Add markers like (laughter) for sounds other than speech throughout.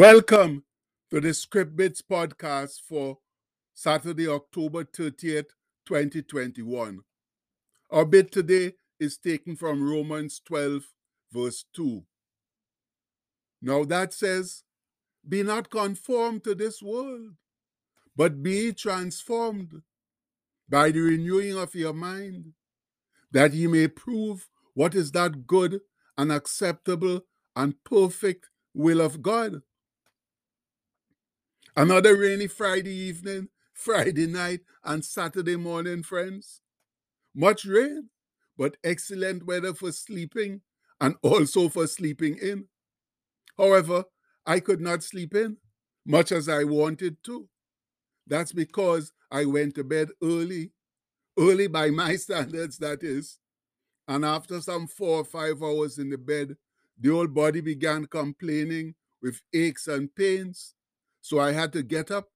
Welcome to the Script Bits podcast for Saturday, October 30th, 2021. Our bit today is taken from Romans 12, verse 2. Now that says, Be not conformed to this world, but be transformed by the renewing of your mind, that ye may prove what is that good and acceptable and perfect will of God. Another rainy Friday evening, Friday night, and Saturday morning, friends. Much rain, but excellent weather for sleeping and also for sleeping in. However, I could not sleep in much as I wanted to. That's because I went to bed early, early by (laughs) my standards, that is. And after some four or five hours in the bed, the old body began complaining with aches and pains so I had to get up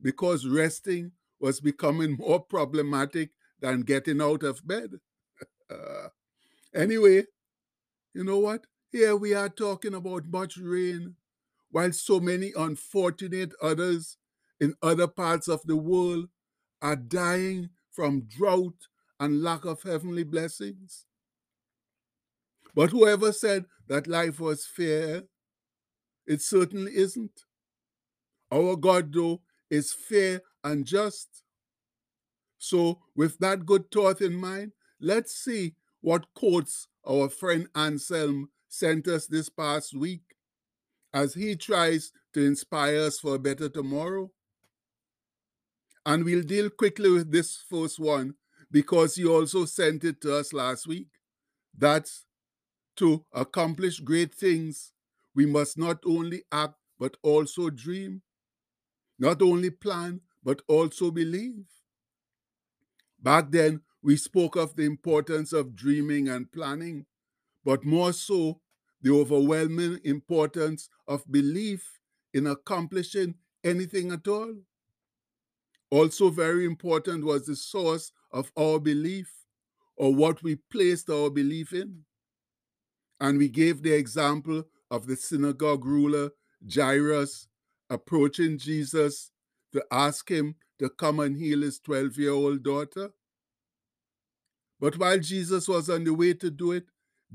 because resting was becoming (laughs) more problematic than getting out of bed. uh, anyway, you know what? Here we are talking about much rain, while so many unfortunate others in other parts of the world are dying from drought and lack of heavenly blessings. But whoever said that life was fair, it certainly isn't. Our God, though, is fair and just. So, with that good thought in mind, let's see what quotes our friend Anselm sent us this past week as he tries to inspire us for a better tomorrow. And we'll deal quickly with this first one because he also sent it to us last week. That's to accomplish great things, we must not only act but also dream. Not only plan, but also believe. Back then, we spoke of the importance of dreaming and planning, but more so, the overwhelming importance of belief in accomplishing anything at all. Also, very important was the source of our belief or what we placed our belief in. And we gave the example of the synagogue ruler Jairus approaching Jesus to ask him to come and heal his 12 year old daughter. But while Jesus was on the way to do it,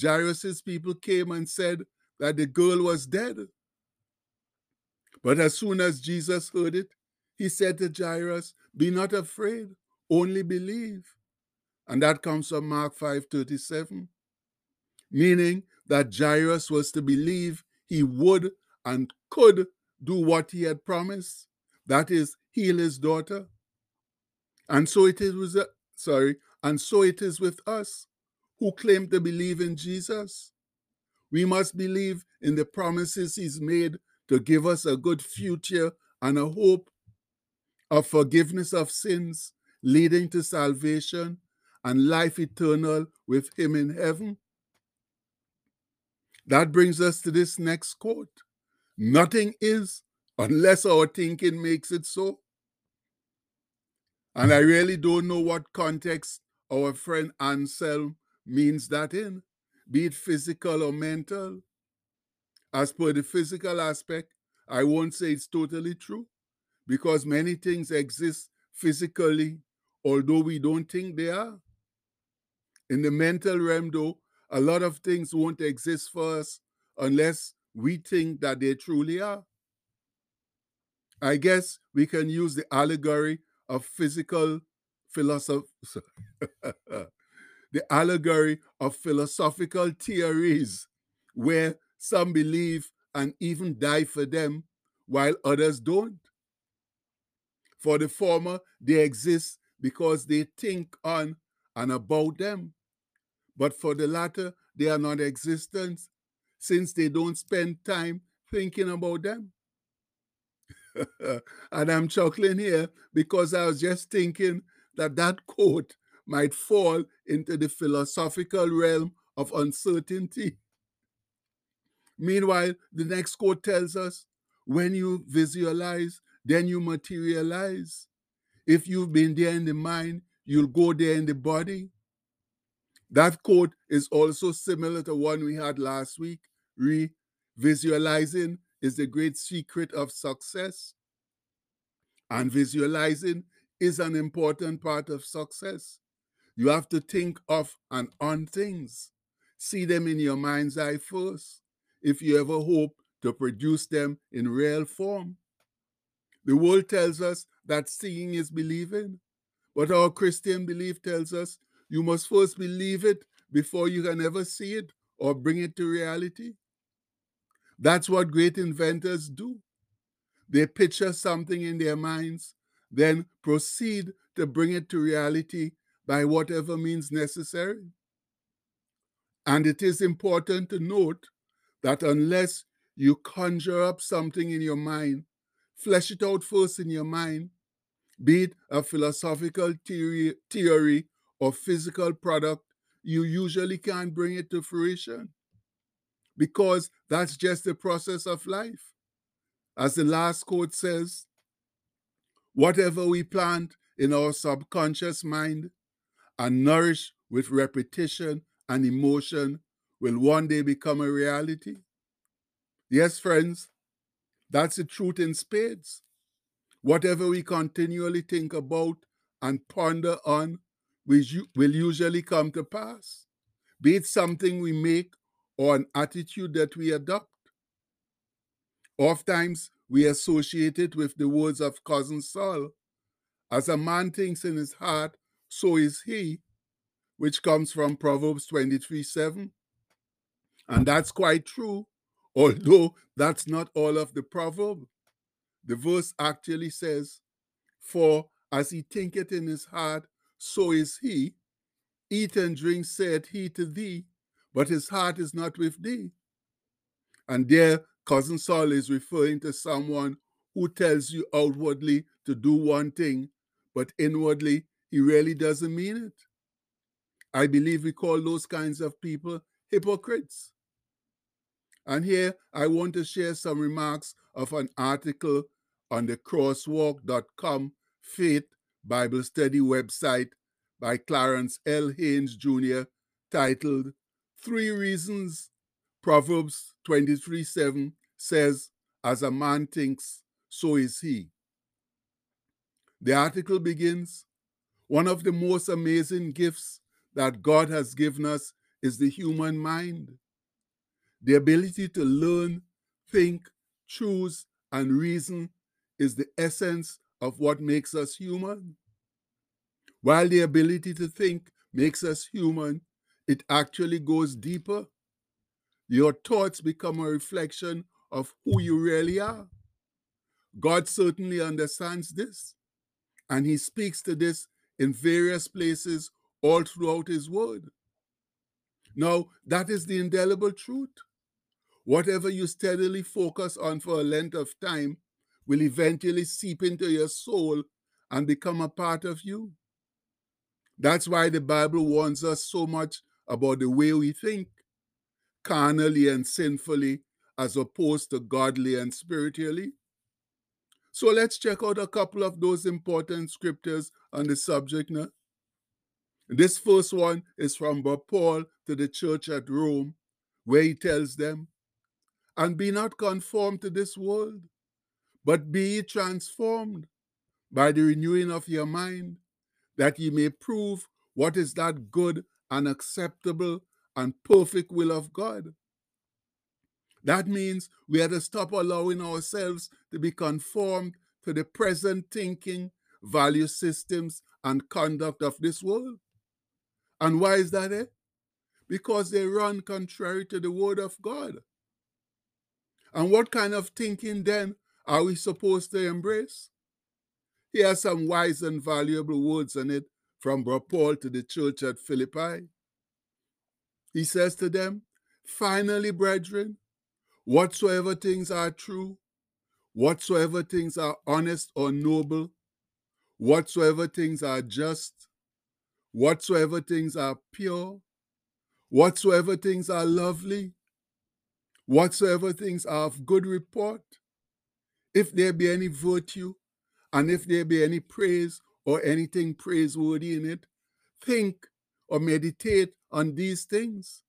Jairus' people came and said that the girl was dead. But as soon as Jesus heard it, he said to Jairus, Be not afraid, only believe. And that comes from Mark 5:37, meaning that Jairus was to believe he would and could do what he had promised, that is, heal his daughter. And so it is with, sorry, and so it is with us who claim to believe in Jesus. We must believe in the promises he's made to give us a good future and a hope of forgiveness of sins leading to salvation and life eternal with him in heaven. That brings us to this next quote Nothing is unless our thinking makes it so. And I really don't know what context our friend Anselm means that in, be it physical or mental. As per the physical aspect, I won't say it's totally true because many things exist physically, although we don't think they are. In the mental realm, though, a lot of things won't exist for us unless we think that they truly are. I guess we can use the allegory of physical philosophy, (laughs) the allegory of philosophical theories, where some believe and even die for them, while others don't. For the former, they exist because they think on and about them. But for the latter, they are not existent since they don't spend time thinking about them. (laughs) and I'm chuckling here because I was just thinking that that quote might fall into the philosophical realm of uncertainty. Meanwhile, the next quote tells us when you visualize, then you materialize. If you've been there in the mind, you'll go there in the body. That quote is also similar to one we had last week re visualizing is the great secret of success. And visualizing is an important part of success. You have to think of and on things. See them in your mind's eye first, if you ever hope to produce them in real form. The world tells us that seeing is believing, but our Christian belief tells us you must first believe it before you can ever see it or bring it to reality. That's what great inventors do. They picture something in their minds, then proceed to bring it to reality by whatever means necessary. And it is important to note that unless you conjure up something in your mind, flesh it out first in your mind, be it a philosophical theory, theory or physical product, you usually can't bring it to fruition because that's just the process of life. As the last quote says, whatever we plant in our subconscious mind and nourish with repetition and emotion will one day become a reality. Yes, friends, that's the truth in spades. Whatever we continually think about and ponder on will usually come to pass, be it something we make or an attitude that we adopt. Oftentimes, we associate it with the words of Cousin Sol As a man thinks in his heart, so is he, which comes from Proverbs 23 7. And that's quite true, although that's not all of the proverb. The verse actually says, For as he thinketh in his heart, so is he. Eat and drink, said he to thee, but his heart is not with thee. And there, Cousin Sol is referring to someone who tells you outwardly to do one thing, but inwardly he really doesn't mean it. I believe we call those kinds of people hypocrites. And here I want to share some remarks of an article on the crosswalk.com faith Bible study website by Clarence L. Haynes Jr. titled Three Reasons Proverbs 23 7 says, As a man thinks, so is he. The article begins One of the most amazing gifts that God has given us is the human mind. The ability to learn, think, choose, and reason is the essence of what makes us human. While the ability to think makes us human, it actually goes deeper. Your thoughts become a reflection of who you really are. God certainly understands this, and He speaks to this in various places all throughout His Word. Now, that is the indelible truth. Whatever you steadily focus on for a length of time will eventually seep into your soul and become a part of you. That's why the Bible warns us so much about the way we think, carnally and sinfully, as opposed to godly and spiritually. So let's check out a couple of those important scriptures on the subject now. This first one is from Paul to the church at Rome, where he tells them, And be not conformed to this world, but be transformed by the renewing of your mind, that ye may prove what is that good and acceptable and perfect will of God. That means we have to stop allowing ourselves to be conformed to the present thinking, value systems, and conduct of this world. And why is that? Eh? Because they run contrary to the word of God. And what kind of thinking then are we supposed to embrace? Here are some wise and valuable words in it from Paul to the church at Philippi. He says to them, Finally, brethren, whatsoever things are true, whatsoever things are honest or noble, whatsoever things are just, whatsoever things are pure, whatsoever things are lovely, whatsoever things are of good report, if there be any virtue, and if there be any praise or anything praiseworthy in it, think or meditate on these things.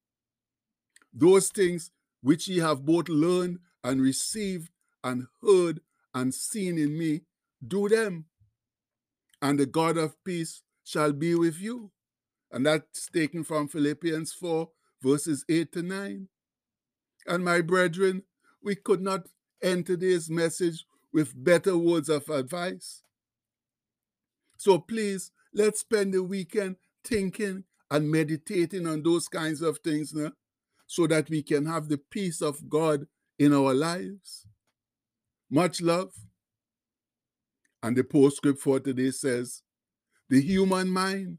Those things which ye have both learned and received and heard and seen in me, do them. And the God of peace shall be with you. And that's taken from Philippians 4, verses 8 to 9. And my brethren, we could not end today's message with better words of advice. So please, let's spend the weekend thinking and meditating on those kinds of things now, so that we can have the peace of God in our lives. Much love. And the postscript for today says, the human mind,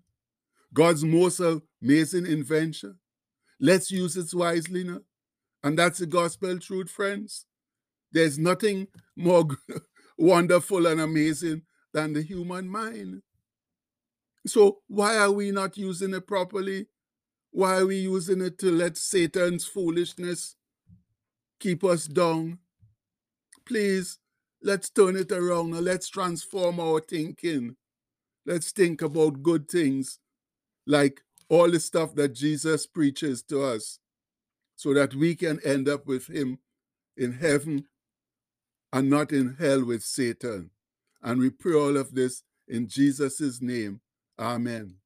God's most amazing invention. Let's use it wisely now. And that's the gospel truth, friends. There's nothing more (laughs) wonderful and amazing than the human mind. So, why are we not using it properly? Why are we using it to let Satan's foolishness keep us down? Please, let's turn it around and let's transform our thinking. Let's think about good things like all the stuff that Jesus preaches to us so that we can end up with him in heaven and not in hell with Satan. And we pray all of this in Jesus' name. Amen.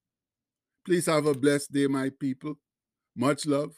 Please have a blessed day, my people. Much love.